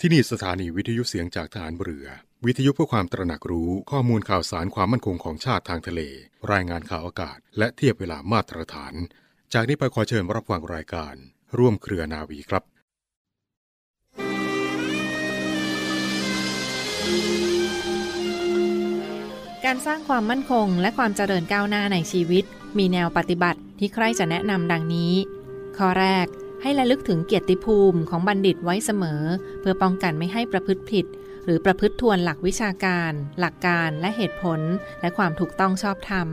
ที่นี่สถานีวิทยุเสียงจากฐานเรือ วิทยุเพื่อความตระหนักรู้ข้อมูลข่าวสารความมั่นคงของชาติทางทะเล รายงานข่าวอากาศ และเทียบเวลามาตรฐาน จากนี้ไปขอเชิญรับฟังรายการ ร่วมเครือนาวีครับการสร้างความมั่นคงและความเจริญก้าวหน้าในชีวิต มีแนวปฏิบัติที่ใครจะแนะนำดังนี้ ข้อแรก ให้ระลึกถึงเกียรติภูมิของบัณฑิตไว้เสมอ เพื่อป้องกันไม่ให้ประพฤติผิด หรือประพฤติทวนหลักวิชาการ หลักการและเหตุผล และความถูกต้องชอบธรรม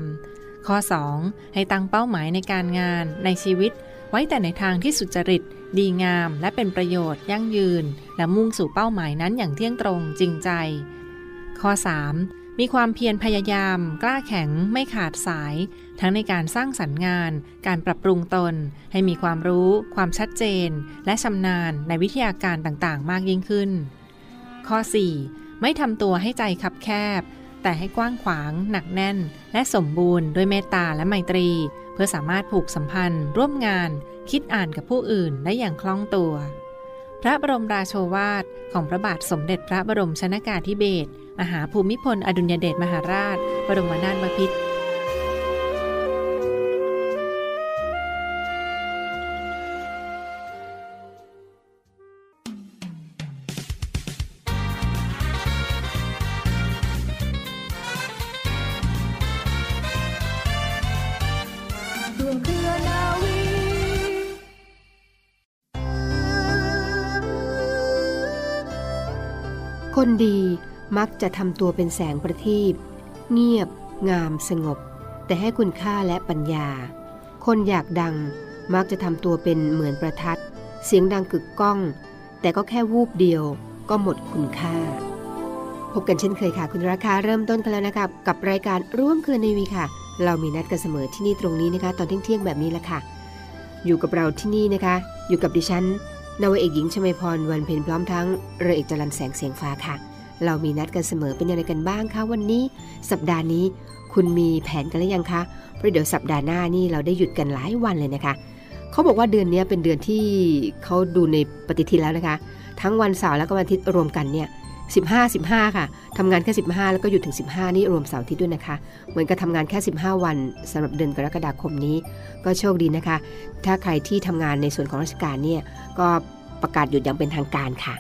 ข้อ 2. ให้ตั้งเป้าหมายในการงานในชีวิต ไว้แต่ในทางที่สุจริต ดีงาม และเป็นประโยชน์ ยั่งยืน และมุ่งสู่เป้าหมายนั้นอย่างเที่ยงตรงจริงใจ ข้อ 3. มีความเพียรพยายาม กล้าแข็งไม่ขาดสาย ทั้งในการสร้างสรรค์งาน การปรับปรุงตน ให้มีความรู้ ความชัดเจน และชำนาญในวิทยาการต่างๆ มากยิ่งขึ้น ข้อ 4. ไม่ทำตัวให้ใจคับแคบ แต่ให้กว้างขวาง หนักแน่น และสมบูรณ์ด้วยเมตตาและไมตรี เพื่อสามารถผูกสัมพันธ์ ร่วมงาน คิดอ่านกับผู้อื่นได้อย่างคล่องตัว พระบรมราโชวาทของพระบาทสมเด็จพระบรมชนากาธิเบศร มหาภูมิพล อดุลยเดชมหาราช บรมนาถบพิตรร่วมเครือนาวีคนดี มักจะทำตัวเป็นแสงประทีปเงียบ งามสงบ แต่ให้คุณค่าและปัญญา คนอยากดังมักจะทำตัวเป็นเหมือนประทัด เสียงดังกึกก้อง แต่ก็แค่วูบเดียวก็หมดคุณค่า พบกันเช่นเคยค่ะ คุณราคาเริ่มต้นกันแล้วนะคะกับรายการร่วมเครือในวีค่ะ เรามีนัดกันเสมอที่นี่ตรงนี้นะคะ ตอนเที่ยงแบบนี้แหละค่ะ อยู่กับเราที่นี่นะคะ อยู่กับดิฉันนาวาเอกหญิงชมาพรวันเพ็ญพร้อมทั้งเรือเอกจรันแสงเสียงฟ้าค่ะ เรามีนัดกันเสมอเป็นยังไงกันบ้างคะวันนี้ สัปดาห์นี้คุณมีแผนกันหรือยังคะเพราะเดี๋ยวสัปดาห์หน้านี่เราได้หยุดกันหลายวันเลยนะคะ เขาบอกว่าเดือนนี้เป็นเดือนที่เขาดูในปฏิทินแล้วนะคะ ทั้งวันเสาร์แล้วก็วันอาทิตย์รวมกันเนี่ย15 15 ค่ะทำงานแค่ 15 แล้วก็หยุดถึง 15 นี่รวมเสาร์อาทิตย์ด้วยนะคะ เหมือนกับทำงานแค่ 15 วันสำหรับเดือนกรกฎาคมนี้ ก็โชคดีนะคะ ถ้าใครที่ทำงานในส่วนของราชการเนี่ยก็ประกาศหยุดอย่างเป็นทางการค่ะ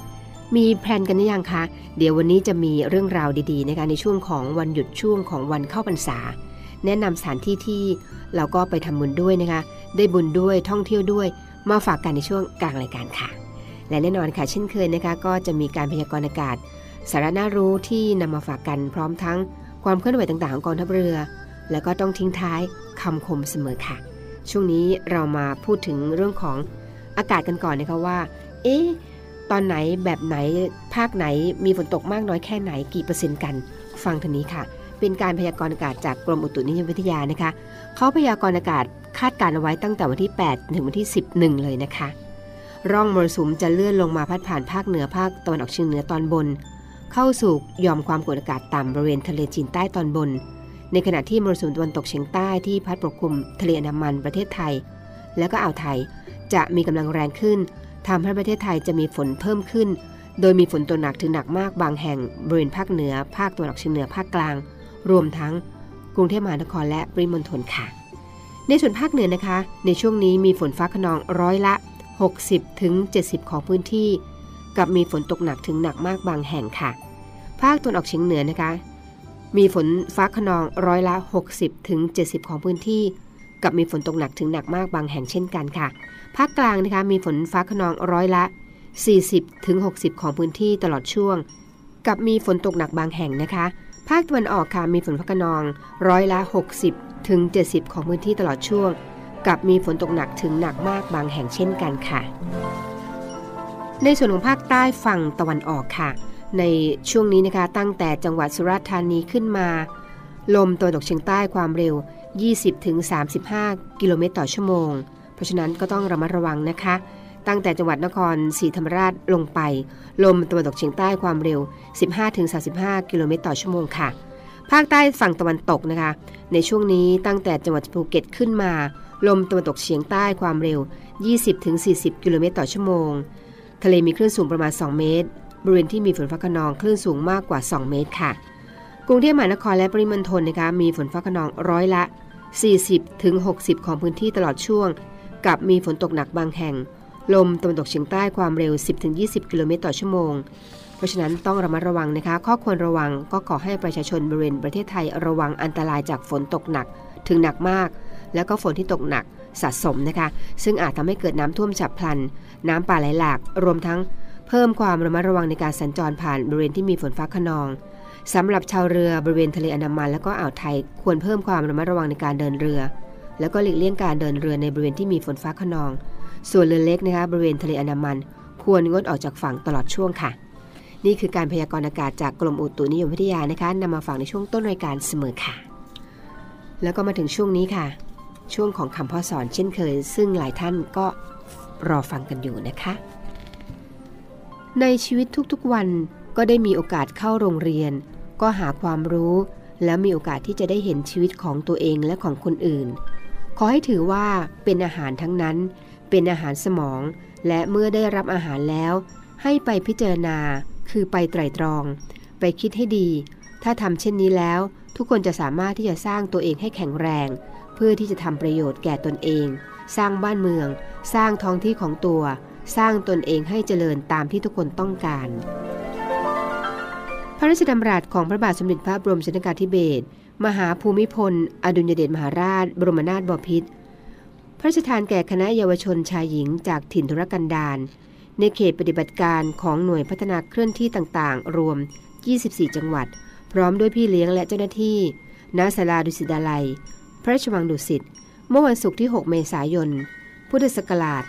มีแพลนกันหรือยังคะ เดี๋ยววันนี้จะมีเรื่องราวดีๆนะคะในช่วงของวันหยุดช่วงของวันเข้าพรรษา แนะนำสถานที่ที่เราก็ไปทำบุญด้วยนะคะ ได้บุญด้วยท่องเที่ยวด้วย มาฝากกันในช่วงกลางรายการค่ะ และแน่นอนค่ะเช่นเคยนะคะ ก็จะมีการพยากรณ์อากาศ สาระน่ารู้ที่นำมาฝากกันพร้อมทั้งความเคลื่อนไหวต่างๆของกองทัพเรือ แล้วก็ต้องทิ้งท้ายคำคมเสมอค่ะ ช่วงนี้เรามาพูดถึงเรื่องของอากาศกันก่อนนะคะว่า เอ๊ะ ตอนไหนแบบไหนภาคไหนมีฝนตกมากน้อยแค่ไหนกี่เปอร์เซ็นต์กัน ฟังทางนี้ค่ะ เป็นการพยากรณ์อากาศจากกรมอุตุนิยมวิทยานะคะเขาพยากรณ์อากาศคาดการเอาไว้ตั้งแต่วันที่ 8 ถึงวันที่ 11 เลยนะคะ ร่องมรสุมจะเลื่อนลงมาพัดผ่านภาคเหนือภาคตะวันออกเฉียงเหนือตอนบน เข้าสู่ยอมความกดอากาศต่ำบริเวณทะเลจีนใต้ตอนบน ในขณะที่มรสุมตะวันตกเฉียงใต้ที่พัดปกคลุมทะเลอันดามันประเทศไทย และก็อ่าวไทย จะมีกำลังแรงขึ้น ทำให้ประเทศไทยจะมีฝนเพิ่มขึ้น โดยมีฝนตัวหนักถึงหนักมากบางแห่งบริเวณภาคเหนือ ภาคตะวันออกเฉียงเหนือภาคกลาง รวมทั้งกรุงเทพมหานครและปริมณฑลค่ะ ในส่วนภาคเหนือนะคะ ในช่วงนี้มีฝนฟ้าขนองร้อยละ 60ถึง70ของพื้นที่ กับมีฝนตกหนักถึงหนักมากบางแห่งค่ะ ภาคตะวันออกเฉียงเหนือนะคะ มีฝนฟ้าขนองร้อยละ 60ถึง70ของพื้นที่ กับมีฝนตกหนักถึงหนักมากบางแห่งเช่นกันค่ะ ภาคกลางนะคะมีฝนฟ้าขนองร้อยละ 40ถึง60 ของพื้นที่ตลอดช่วง กับมีฝนตกหนักบางแห่งนะคะ ภาคตะวันออกค่ะมีฝนฟ้าขนองร้อยละ 60ถึง70 ของพื้นที่ตลอดช่วง กับมีฝนตกหนักถึงหนักมากบางแห่งเช่นกันค่ะ ในส่วนของภาคใต้ฝั่งตะวันออกค่ะ ในช่วงนี้นะคะตั้งแต่จังหวัดสุราษฎร์ธานีขึ้นมา ลมตะวันตกเฉียงใต้ความเร็ว 20-35 กิโลเมตรต่อชั่วโมง เพราะฉะนั้นก็ต้องระมัดระวังนะคะ ตั้งแต่จังหวัดนครศรีธรรมราชลงไป ลมตะวันตกเฉียงใต้ความเร็ว 15-35 กิโลเมตรต่อชั่วโมงค่ะ ภาคใต้ฝั่งตะวันตกนะคะ ในช่วงนี้ตั้งแต่จังหวัดภูเก็ตขึ้นมา ลมตะวันตกเฉียงใต้ความเร็ว 20-40 กิโลเมตรต่อชั่วโมง ทะเลมีคลื่นสูงประมาณ 2 เมตร บริเวณที่มีฝนฟ้าขนองคลื่นสูงมากกว่า 2 เมตรค่ะ กรุงเทพมหานครและปริมณฑลนะคะมีฝนฟ้าขนองร้อยละ 40ถึง60 ของพื้นที่ตลอดช่วง กับมีฝนตกหนักบางแห่ง ลมตะวันตกเฉียงใต้ความเร็ว 10-20 กิโลเมตรต่อชั่วโมง เพราะฉะนั้นต้องระมัดระวังนะคะ ข้อควรระวังก็ขอให้ประชาชนบริเวณประเทศไทยระวังอันตรายจากฝนตกหนัก ถึงหนักมาก แล้วก็ฝนที่ตกหนักสะสมนะคะ ซึ่งอาจทำให้เกิดน้ำท่วมฉับพลัน น้ำป่าไหลหลาก รวมทั้งเพิ่มความระมัดระวังในการสัญจรผ่านบริเวณที่มีฝนฟ้าขนอง สำหรับชาวเรือบริเวณทะเลอันดามัน และก็อ่าวไทยควรเพิ่มความระมัดระวังในการเดินเรือ แล้วก็หลีกเลี่ยงการเดินเรือในบริเวณที่มีฝนฟ้าขนอง ส่วนเรือเล็กนะคะบริเวณทะเลอันดามัน ควรงดออกจากฝั่งตลอดช่วงค่ะ นี่คือการพยากรณ์อากาศจากกรมอุตุนิยมวิทยานะคะนำมาฝากในช่วงต้นรายการเสมอค่ะ แล้วก็มาถึงช่วงนี้ค่ะ ช่วงของคำพ่อสอนเช่นเคย ซึ่งหลายท่านก็รอฟังกันอยู่นะคะ ในชีวิตทุกๆวัน ก็ได้มีโอกาสเข้าโรงเรียน ก็หาความรู้ แล้วมีโอกาสที่จะได้เห็นชีวิตของตัวเองและของคนอื่น ขอให้ถือว่าเป็นอาหารทั้งนั้น เป็นอาหารสมอง และเมื่อได้รับอาหารแล้ว ให้ไปพิจารณา คือไปไตร่ตรอง ไปคิดให้ดี ถ้าทำเช่นนี้แล้ว ทุกคนจะสามารถที่จะสร้างตัวเองให้แข็งแรง เพื่อที่จะทำประโยชน์แก่ตนเอง สร้างบ้านเมือง สร้างท้องที่ของตัว สร้างตนเองให้เจริญตามที่ทุกคนต้องการ ระราชดำรัสของพระบาทสมเด็จพระบรมชนกาธิเบศรมหาภูมิพล อดุลยเดชมหาราช บรมนาถบพิตรพระราชทานแก่คณะเยาวชนชายหญิงจากถิ่นธุรกันดารในเขตปฏิบัติการของหน่วยพัฒนาเคลื่อนที่ต่างๆ รวม 24 จังหวัด พร้อมด้วยพี่เลี้ยงและเจ้าหน้าที่ณศาลาดุสิตดาลัย พระราชวังดุสิต เมื่อวันศุกร์ที่ 6 เมษายน พุทธศักราช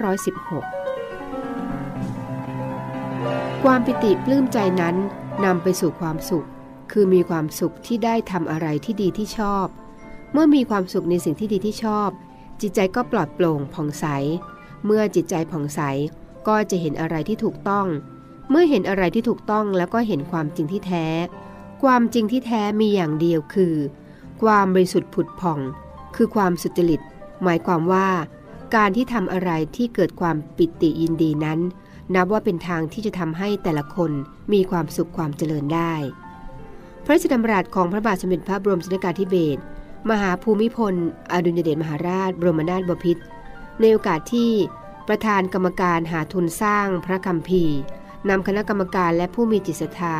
2516 ความปิติปลื้มใจนั้นนำไปสู่ความสุข คือมีความสุขที่ได้ทำอะไรที่ดีที่ชอบ เมื่อมีความสุขในสิ่งที่ดีที่ชอบ จิตใจก็ปลอดโปร่งผ่องใส เมื่อจิตใจผ่องใสก็จะเห็นอะไรที่ถูกต้อง เมื่อเห็นอะไรที่ถูกต้องแล้วก็เห็นความจริงที่แท้ ความจริงที่แท้มีอย่างเดียวคือ ความบริสุทธิ์ผุดผ่อง คือความสุจริต หมายความว่า การที่ทำอะไรที่เกิดความปิติยินดีนั้น นับว่าเป็นทางที่จะทำให้แต่ละคนมีความสุขความเจริญได้ พระราชดำรัสของพระบาทสมเด็จพระบรมชนกาธิเบศรมหาภูมิพล อดุลยเดชมหาราช บรมนาถบพิตรในโอกาสที่ประธานกรรมการหาทุนสร้างพระคัมภีร์นำคณะกรรมการและผู้มีจิตศรัทธา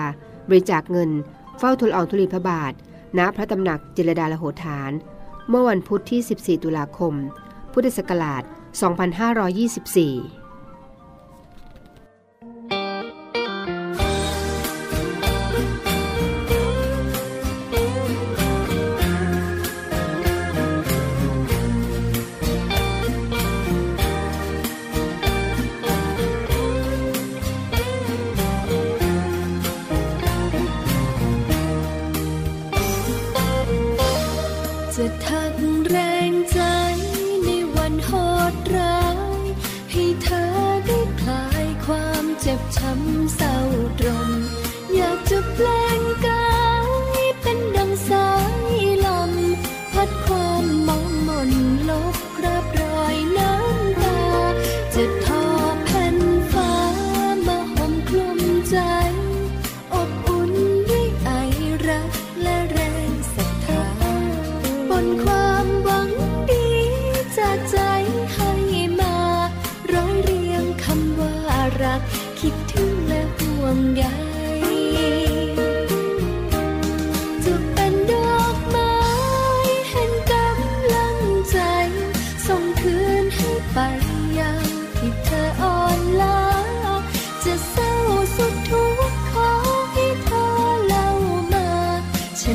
บริจาคเงิน เฝ้าทูลอองธุลีพระบาท ณ พระตำหนักจิรดาลโหฐาน เมื่อวันพุธที่ 14 ตุลาคม พุทธศักราช 2524า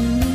ฉั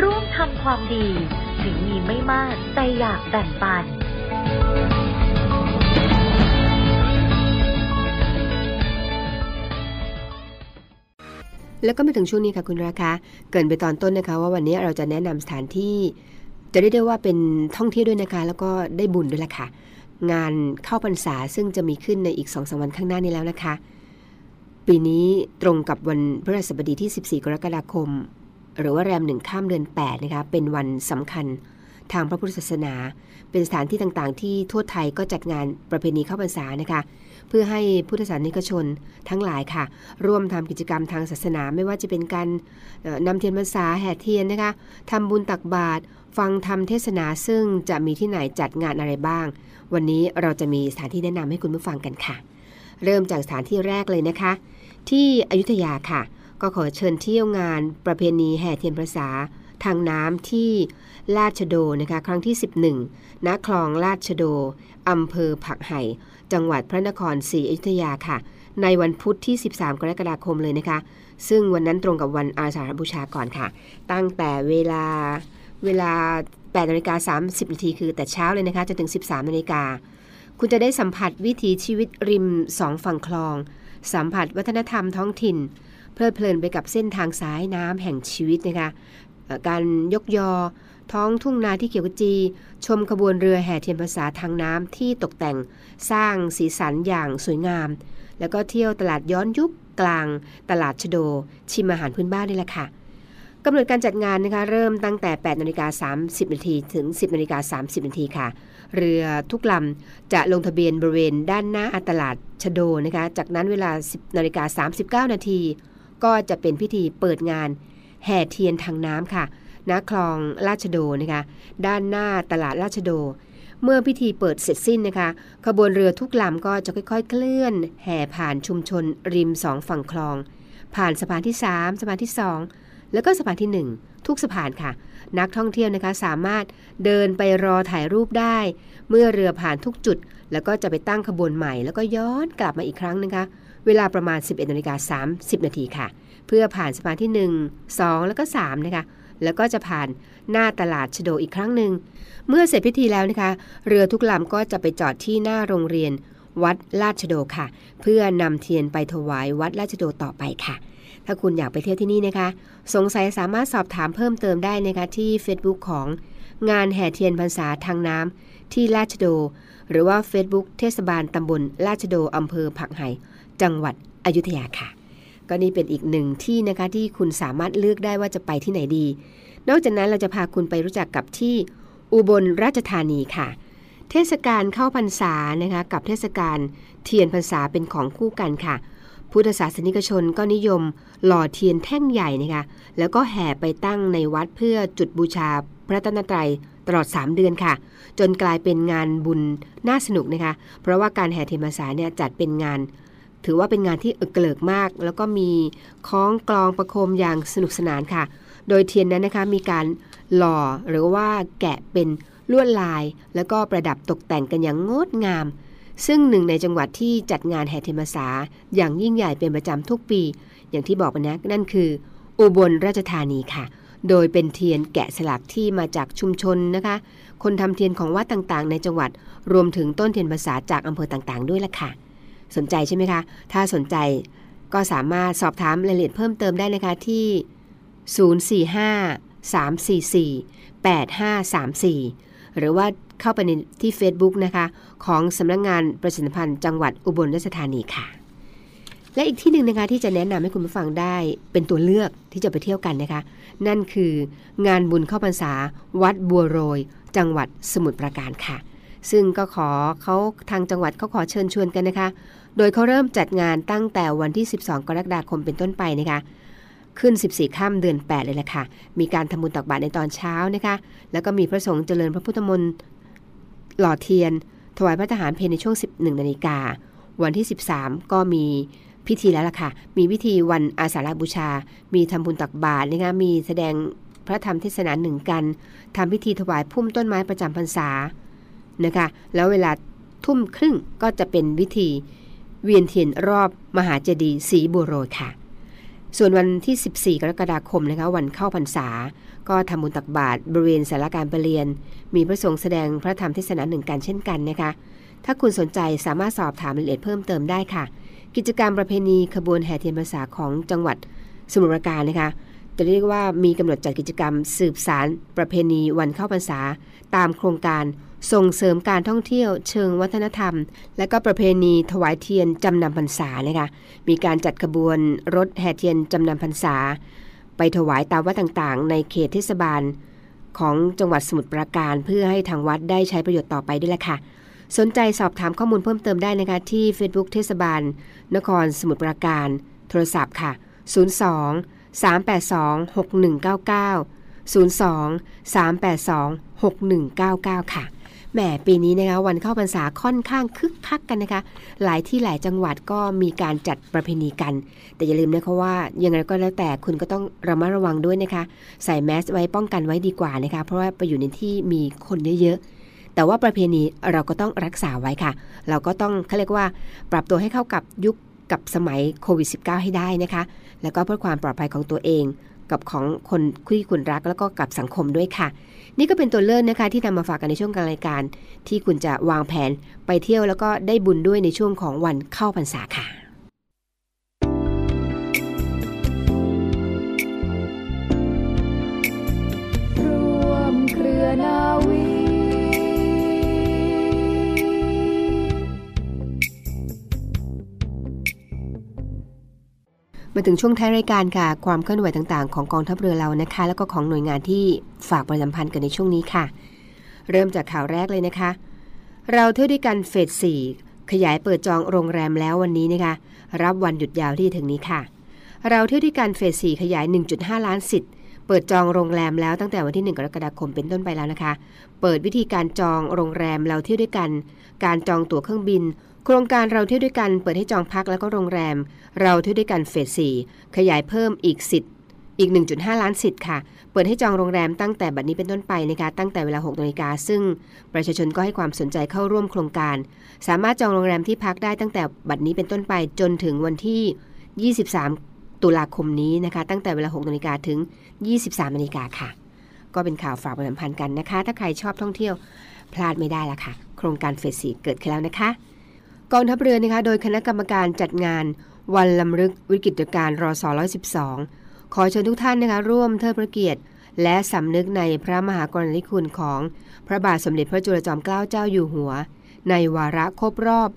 ร่วมทำความดี ถึงมีไม่มากแต่อยากแบ่งปัน แล้วก็มาถึงช่วงนี้ค่ะคุณราคาเกินไปตอนต้นนะคะ ว่าวันนี้เราจะแนะนำสถานที่ จะได้ได้ว่าเป็นท่องเที่ยวด้วยนะคะ แล้วก็ได้บุญด้วยล่ะค่ะ งานเข้าพรรษาซึ่งจะมีขึ้นในอีก2องสวันข้างหน้านี้แล้วนะคะ ปีนี้ตรงกับวันพฤหัสบดีที่ 14 กรกฎาคม หรือว่าแรมหนึ่งข้ามเดือน8นะคะเป็นวันสำคัญทางพระพุทธศาสนา เป็นสถานที่ต่างๆ ที่ทั่วไทยก็จัดงานประเพณีเข้าพรรษานะคะ เพื่อให้พุทธศาสนิกชนทั้งหลายค่ะ ร่วมทำกิจกรรมทางศาสนาไม่ว่าจะเป็นการเอ่อนำเทียนพรรษาแห่เทียนนะคะทำบุญตักบาตรฟังธรรมเทศนาซึ่งจะมีที่ไหนจัดงานอะไรบ้าง วันนี้เราจะมีสถานที่แนะนำให้คุณผู้ฟังกันค่ะ เริ่มจากสถานที่แรกเลยนะคะ ที่อยุธยาค่ะ ก็ขอเชิญเที่ยวงานประเพณีแห่เทียนพรรษาทางน้ำที่ลาดชโดนะคะครั้งที่ 11ณคลองลาดชโดอำเภอผักไห่ จังหวัดพระนครศรีอยุธยาค่ะ ในวันพุธที่ 13 กรกฎาคมเลยนะคะ ซึ่งวันนั้นตรงกับวันอาสาฬหบูชาก่อนค่ะ ตั้งแต่เวลาเวลา8นาฬิกา30นาทีคือแต่เช้าเลยนะคะจนถึง 13นาฬิกาคุณจะได้สัมผัสวิถีชีวิตริมสองฝั่งคลอง สัมผัสวัฒนธรรมท้องถิ่น เพลิดเพลินไปกับเส้นทางสายน้ำแห่งชีวิตนะคะการยกยอ ท้องทุ่งนาที่เขียวจี ชมขบวนเรือแห่เทียนภาษาทางน้ำที่ตกแต่งสร้างสีสันอย่างสวยงาม แล้วก็เที่ยวตลาดย้อนยุคกลางตลาดชโด ชิมอาหารพื้นบ้านนี่แหละค่ะกำหนดการจัดงานนะคะเริ่มตั้งแต่ 8นาฬิกา30นาทีถึง 10นาฬิกา30นาทีค่ะ เรือทุกลำจะลงทะเบียนบริเวณด้านหน้าตลาดชโดนะคะ จากนั้นเวลา 10นาฬิกา39นาที ก็จะเป็นพิธีเปิดงานแห่เทียนทางน้ำค่ะณคลองราชโดนะคะ ด้านหน้าตลาดราชโด เมื่อพิธีเปิดเสร็จสิ้นนะคะ ขบวนเรือทุกลำก็จะค่อยๆ เคลื่อน แห่ผ่านชุมชนริมสองฝั่งคลอง ผ่านสะพานที่ 3สะพานที่ 2 แล้วก็สะพานที่ 1 ทุกสะพานค่ะ นักท่องเที่ยวนะคะสามารถเดินไปรอถ่ายรูปได้ เมื่อเรือผ่านทุกจุด แล้วก็จะไปตั้งขบวนใหม่ แล้วก็ย้อนกลับมาอีกครั้งนะคะ เวลาประมาณ 11นาฬิกา30 นาทีค่ะ เพื่อผ่านสะพานที่ 1 2 แล้วก็ 3 นะคะ แล้วก็จะผ่านหน้าตลาดชโดอีกครั้งหนึ่ง เมื่อเสร็จพิธีแล้วนะคะ เรือทุกลำก็จะไปจอดที่หน้าโรงเรียนวัดราชโดค่ะ เพื่อนำเทียนไปถวายวัดราชโดต่อไปค่ะ ถ้าคุณอยากไปเที่ยวที่นี่นะคะ สงสัยสามารถสอบถามเพิ่มเติมได้นะคะที่ Facebook ของงานแห่เทียนพรรษาทางน้ำที่ราชโด หรือว่า Facebook เทศบาลตำบลราชโดอำเภอผักไห่จังหวัดอยุธยาค่ะ ก็นี่เป็นอีกหนึ่งที่นะคะที่คุณสามารถเลือกได้ว่าจะไปที่ไหนดี นอกจากนั้นเราจะพาคุณไปรู้จักกับที่อุบลราชธานีค่ะ เทศกาลเข้าพรรษานะคะกับเทศกาลเทียนพรรษาเป็นของคู่กันค่ะ พุทธศาสนิกชนก็นิยมหล่อเทียนแท่งใหญ่นะคะแล้วก็แห่ไปตั้งในวัดเพื่อจุดบูชา ระตนตรัยตลอด 3 เดือนค่ะ จนกลายเป็นงานบุญน่าสนุกนะคะ เพราะว่าการแห่เทียนพรรษาเนี่ยจัดเป็นงาน ถือว่าเป็นงานที่เอกเกลิกมาก แล้วก็มีคล้องกลองประโคมอย่างสนุกสนานค่ะ โดยเทียนนั้นนะคะมีการหล่อหรือว่าแกะเป็นลวดลาย แล้วก็ประดับตกแต่งกันอย่างงดงาม ซึ่งหนึ่งในจังหวัดที่จัดงานแห่เทียนพรรษาอย่างยิ่งใหญ่เป็นประจำทุกปี อย่างที่บอกไปนะนั่นคือ อุบลราชธานีค่ะ โดยเป็นเทียนแกะสลักที่มาจากชุมชนนะคะ คนทำเทียนของวัดต่างๆ ในจังหวัด รวมถึงต้นเทียนภาษาจากอำเภอต่างๆ ด้วยล่ะค่ะ สนใจใช่ไหมคะ ถ้าสนใจก็สามารถสอบถามรายละเอียดเพิ่มเติมได้นะคะที่ 045 344 8534 หรือว่าเข้าไปในที่ Facebook นะคะ ของสำนักงงานประชาสัมพันธ์จังหวัดอุบลราชธานีค่ะ และอีกที่หนึ่งนะคะที่จะแนะนำให้คุณผู้ฟังได้เป็นตัวเลือกที่จะไปเที่ยวกันนะคะ นั่นคืองานบุญเข้าพรรษา วัดบัวโรย จังหวัดสมุทรปราการค่ะ ซึ่งก็ขอเขาทางจังหวัดเขาขอเชิญชวนกันนะคะ โดยเขาเริ่มจัดงานตั้งแต่วันที่ 12 กรกฎาคมเป็นต้นไปนะคะขึ้น 14ค่ำเดือน 8 เลยแหละค่ะ มีการทำบุญตักบาตรในตอนเช้านะคะ แล้วก็มีพระสงฆ์เจริญพระพุทธมนต์หล่อเทียน ถวายพระทหารเพลในช่วง 11 นาฬิกา วันที่ 13 ก็มี พิธีแล้วล่ะค่ะ มีพิธีวันอาสาฬบูชา มีทำบุญตักบาตรนะคะมีแสดงพระธรรมเทศนาหนึ่งกันทำพิธีถวายพุ่มต้นไม้ประจำพรรษานะคะ แล้วเวลาทุ่มครึ่งก็จะเป็นพิธีเวียนเทียนรอบมหาเจดีย์สีบัวโรยค่ะ ส่วนวันที่ 14 กรกฎาคมนะคะวันเข้าพรรษา ก็ทำบุญตักบาตรบริเวณสาราการประเรียน มีพระสงฆ์แสดงพระธรรมเทศนาหนึ่งกันเช่นกันนะคะ ถ้าคุณสนใจสามารถสอบถามรายละเอียดเพิ่มเติมได้ค่ะ กิจกรรมประเพณีขบวนแห่เทียนพรรษาของจังหวัดสมุทรปราการนะคะ จะเรียกว่ามีกำหนดจัดกิจกรรมสืบสารประเพณีวันเข้าพรรษา ตามโครงการส่งเสริมการท่องเที่ยวเชิงวัฒนธรรม และก็ประเพณีถวายเทียนจำนำพรรษานะคะมีการจัดขบวนรถแห่เทียนจำนำพรรษา ไปถวายตามวัดต่างๆ ในเขตเทศบาลของจังหวัดสมุทรปราการ เพื่อให้ทางวัดได้ใช้ประโยชน์ต่อไปด้วยแหละค่ะ สนใจสอบถามข้อมูลเพิ่มเติมได้นะคะที่ Facebook เทศบาล นครสมุทรปราการ โทรศัพท์ค่ะ 02 382 6199 02 382 6199 ค่ะ แหม ปีนี้นะคะวันเข้าพรรษาค่อนข้างคึกคักกันนะคะ หลายที่หลายจังหวัดก็มีการจัดประเพณีกัน แต่อย่าลืมนะคะว่ายังไงก็แล้วแต่คุณก็ต้องระมัดระวังด้วยนะคะ ใส่แมสไว้ป้องกันไว้ดีกว่านะคะ เพราะว่าไปอยู่ในที่มีคนเยอะๆ แต่ว่าประเพณีเราก็ต้องรักษาไว้ค่ะ เราก็ต้องเขาเรียกว่า ปรับตัวให้เข้ากับยุคกับสมัยโควิด -19 ให้ได้นะคะ แล้วก็เพื่อความปลอดภัยของตัวเองกับของคนที่คุณรักแล้วก็กับสังคมด้วยค่ะ นี่ก็เป็นตัวเลือกนะคะ ที่นำมาฝากกันในช่วงการรายการ ที่คุณจะวางแผนไปเที่ยวแล้วก็ได้บุญด้วยในช่วงของวันเข้าพรรษาค่ะ มาถึงช่วงท้ายรายการค่ะ ความเคลื่อนไหวต่างๆ ของกองทัพเรือเรานะคะ แล้วก็ของหน่วยงานที่ฝากประจำพันธ์กันในช่วงนี้ค่ะ เริ่มจากข่าวแรกเลยนะคะ เราเที่ยวด้วยกันเฟสสี่ขยายเปิดจองโรงแรมแล้ววันนี้นะคะ รับวันหยุดยาวที่ถึงนี้ค่ะ เราเที่ยวด้วยกันเฟสสี่ขยาย 1.5 ล้านสิทธิ์เปิดจองโรงแรมแล้วตั้งแต่วันที่ 1 กรกฎาคมเป็นต้นไปแล้วนะคะ เปิดวิธีการจองโรงแรมเราเที่ยวด้วยกัน การจองตั๋วเครื่องบิน โครงการเราเที่ยวด้วยกันเปิดให้จองพักแล้วก็โรงแรม เราเที่ยวด้วยกันเฟสสี่ขยายเพิ่มอีกสิทธิ์อีก 1.5 ล้านสิทธิ์ค่ะ เปิดให้จองโรงแรมตั้งแต่บัดนี้เป็นต้นไปนะคะ ตั้งแต่เวลา6นาฬิกา ซึ่งประชาชนก็ให้ความสนใจเข้าร่วมโครงการ สามารถจองโรงแรมที่พักได้ตั้งแต่บัดนี้เป็นต้นไปจนถึงวันที่ 23 ตุลาคมนี้นะคะ ตั้งแต่เวลา6นาฬิกาถึง 23นาฬิกาค่ะ ก็เป็นข่าวฝากประชาสัมพันธ์กันนะคะ ถ้าใครชอบท่องเที่ยวพลาดไม่ได้ละค่ะ โครงการเฟสสีเกิดขึ้นแล้วนะคะ กองทัพเรือนะคะโดยคณะกรรมการจัดงาน วันลำลึกวิกฤตการณ์รอส112 ขอเชิญทุกท่านนะคะร่วมเทิดพระเกียรติ และสำนึกในพระมหากรณาธิคุณของพระบาทสมเด็จพระจุลจอมเกล้าเจ้าอยู่หัว ในวาระครบรอบ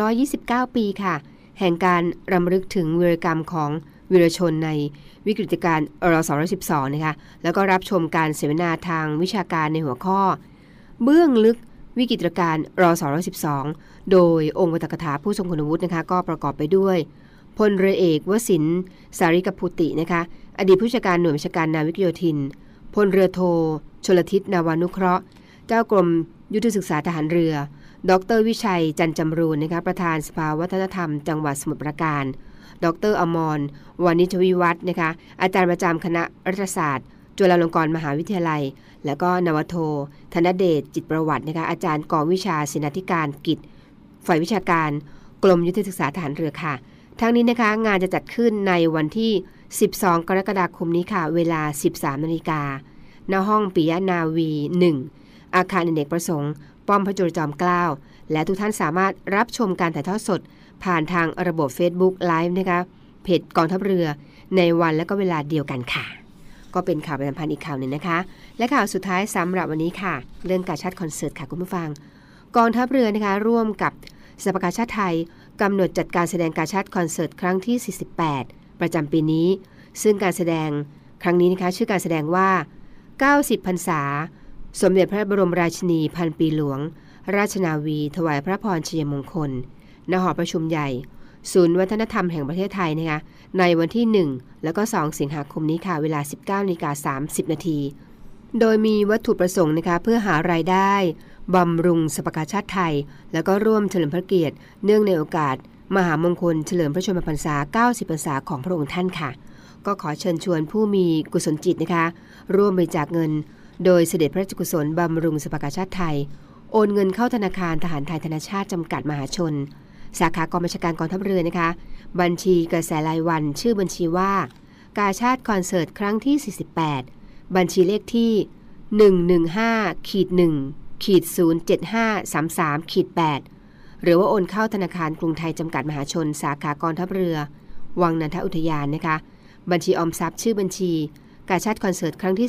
129 ปีค่ะ แห่งการรำลึกถึงวีรกรรมของวีรชนในวิกฤตการณ์รอ212นะคะแล้วก็รับชมการเสวนาทางวิชาการในหัวข้อ เบื้องลึก วิกฤตการณ์รอ212 โดยองค์วัตกถาผู้ทรงคุณวุฒินะคะก็ประกอบไปด้วยพลเรือเอกวสินสาริกพุตินะคะอดีตผู้จัดการหน่วยบัญชาการนาวิกโยธิน พลเรือโท ชลทิศนาวานุเคราะห์ เจ้ากรมยุทธศึกษาทหารเรือ ดรวิชัยจันจำรูนนะคะประธานสภาวัฒนธรรม จังหวัดสมุทรปราการ ดรอมรวานิชวิวัฒนะคะอาจารย์ประจำคณะรัฐศาสตร์ จุฬาลงกรณ์มหาวิทยาลัย แล้วก็นวโท ธนเดชจิตประวัตินะคะอาจารย์กองวิชาศินาธิการกิจ ฝ่ายวิชาการกรมยุทธศึกษาทหารเรือค่ะ ทั้งนี้นะคะงานจะจัดขึ้นในวันที่ 12 กรกฎาคมนี้ค่ะ เวลา 13นาฬิกาณห้องปิยนาวี 1 อาคารอเนกประสงค์ ป้อมพระจุลจอมเกล้า และทุกท่านสามารถรับชมการถ่ายทอดสด ผ่านทางระบบ Facebook Live นะคะเพจกองทัพเรือในวันและก็เวลาเดียวกันค่ะ ก็เป็นข่าวประจำพันอีกข่าวหนึ่งนะคะ และข่าวสุดท้ายสำหรับวันนี้ค่ะ เรื่องการชาติคอนเสิร์ตค่ะคุณผู้ฟัง กองทัพเรือนะคะร่วมกับสภากาชาติไทยกำหนดจัดการแสดงการชาติคอนเสิร์ตครั้งที่ 48 ประจำปีนี้ ซึ่งการแสดงครั้งนี้นะคะชื่อการแสดงว่า 90 พรรษา สมเด็จพระบรมราชินีพันปีหลวง ราชนาวี ถวายพระพรชัยมงคล ณ หอประชุมใหญ่ ศูนย์วัฒนธรรมแห่งประเทศไทยนะคะในวันที่ 1 แล้วก็ 2 สิงหาคมนี้ค่ะ เวลา 19นาฬิกา30 นาทีโดยมีวัตถุประสงค์นะคะเพื่อหารายได้บำรุงสภากาชาติไทย แล้วก็ร่วมเฉลิมพระเกียรติ เนื่องในโอกาส มหามงคลเฉลิมพระชนมพรรษา 90 พรรษาของพระองค์ท่านค่ะ ก็ขอเชิญชวนผู้มีกุศลจิตนะคะ ร่วมบริจาคเงิน โดยเสด็จพระราชกุศลบำรุงสภากาชาติไทย โอนเงินเข้าธนาคารทหารไทยธนาชาติจำกัดมหาชน สาขากองบัญชาการกองทัพเรือนะคะ บัญชีกระแสรายวัน ชื่อบัญชีว่า กาชาติคอนเสิร์ตครั้งที่ 48 บัญชีเลขที่ 115ขีด1ขีด07533ขีด8หรือว่าโอนเข้าธนาคารกรุงไทยจำกัดมหาชน สาขากองทัพเรือ วังนันทอุทยานนะคะ บัญชีออมทรัพย์ชื่อบัญชี กาชาติคอนเสิร์ตครั้งที่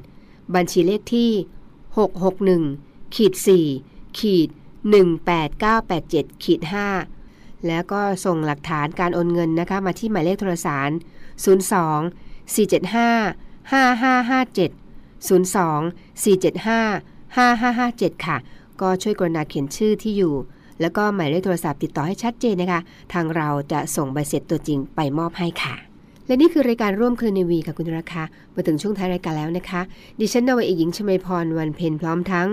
48 บัญชีเลขที่ 661ขีด4ขีด 18987ขีด5แล้วก็ส่งหลักฐานการโอนเงินนะคะมาที่หมายเลขโทรศัพท์02 475 5557 02 475 5557 ค่ะ ก็ช่วยกรุณาเขียนชื่อที่อยู่ แล้วก็หมายเลขโทรศัพท์ติดต่อให้ชัดเจนนะคะ ทางเราจะส่งใบเสร็จตัวจริงไปมอบให้ค่ะ และนี่คือรายการร่วมคืนในวีค่ะคุณราคามาถึงช่วงท้ายรายการแล้วนะคะ ดิฉันนวเอกหญิงชมพรวันเพ็ญพร้อมทั้ง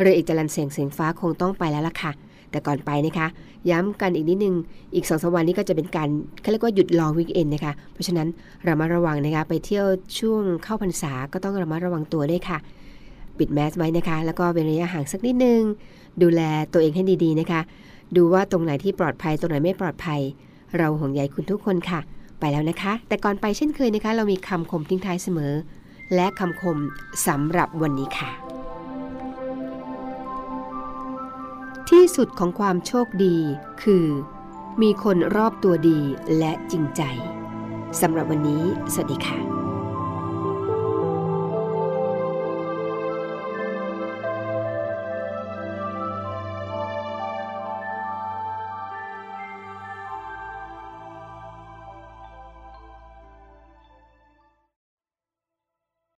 เรือเอกจรันเสียงเสียงฟ้าคงต้องไปแล้วล่ะค่ะ แต่ก่อนไปนะคะ ย้ำกันอีกนิดนึง อีกสองสวันนี้ก็จะเป็นการเขาเรียกว่าหยุดลองวีคเอนนะคะ เพราะฉะนั้นเรามาระวังนะคะ ไปเที่ยวช่วงเข้าพรรษาก็ต้องระมัดระวังตัวด้วยค่ะ ปิดแมสไว้นะคะ แล้วก็เว้นระยะห่างสักนิดนึง ดูแลตัวเองให้ดีๆนะคะ ดูว่าตรงไหนที่ปลอดภัยตรงไหนไม่ปลอดภัย เราห่วงใยคุณทุกคนค่ะ ไปแล้วนะคะ แต่ก่อนไปเช่นเคยนะคะ เรามีคำคมทิ้งท้ายเสมอ และคำคมสำหรับวันนี้ค่ะ ที่สุดของความโชคดีคือ มีคนรอบตัวดีและจริงใจสำหรับวันนี้ สวัสดีค่ะ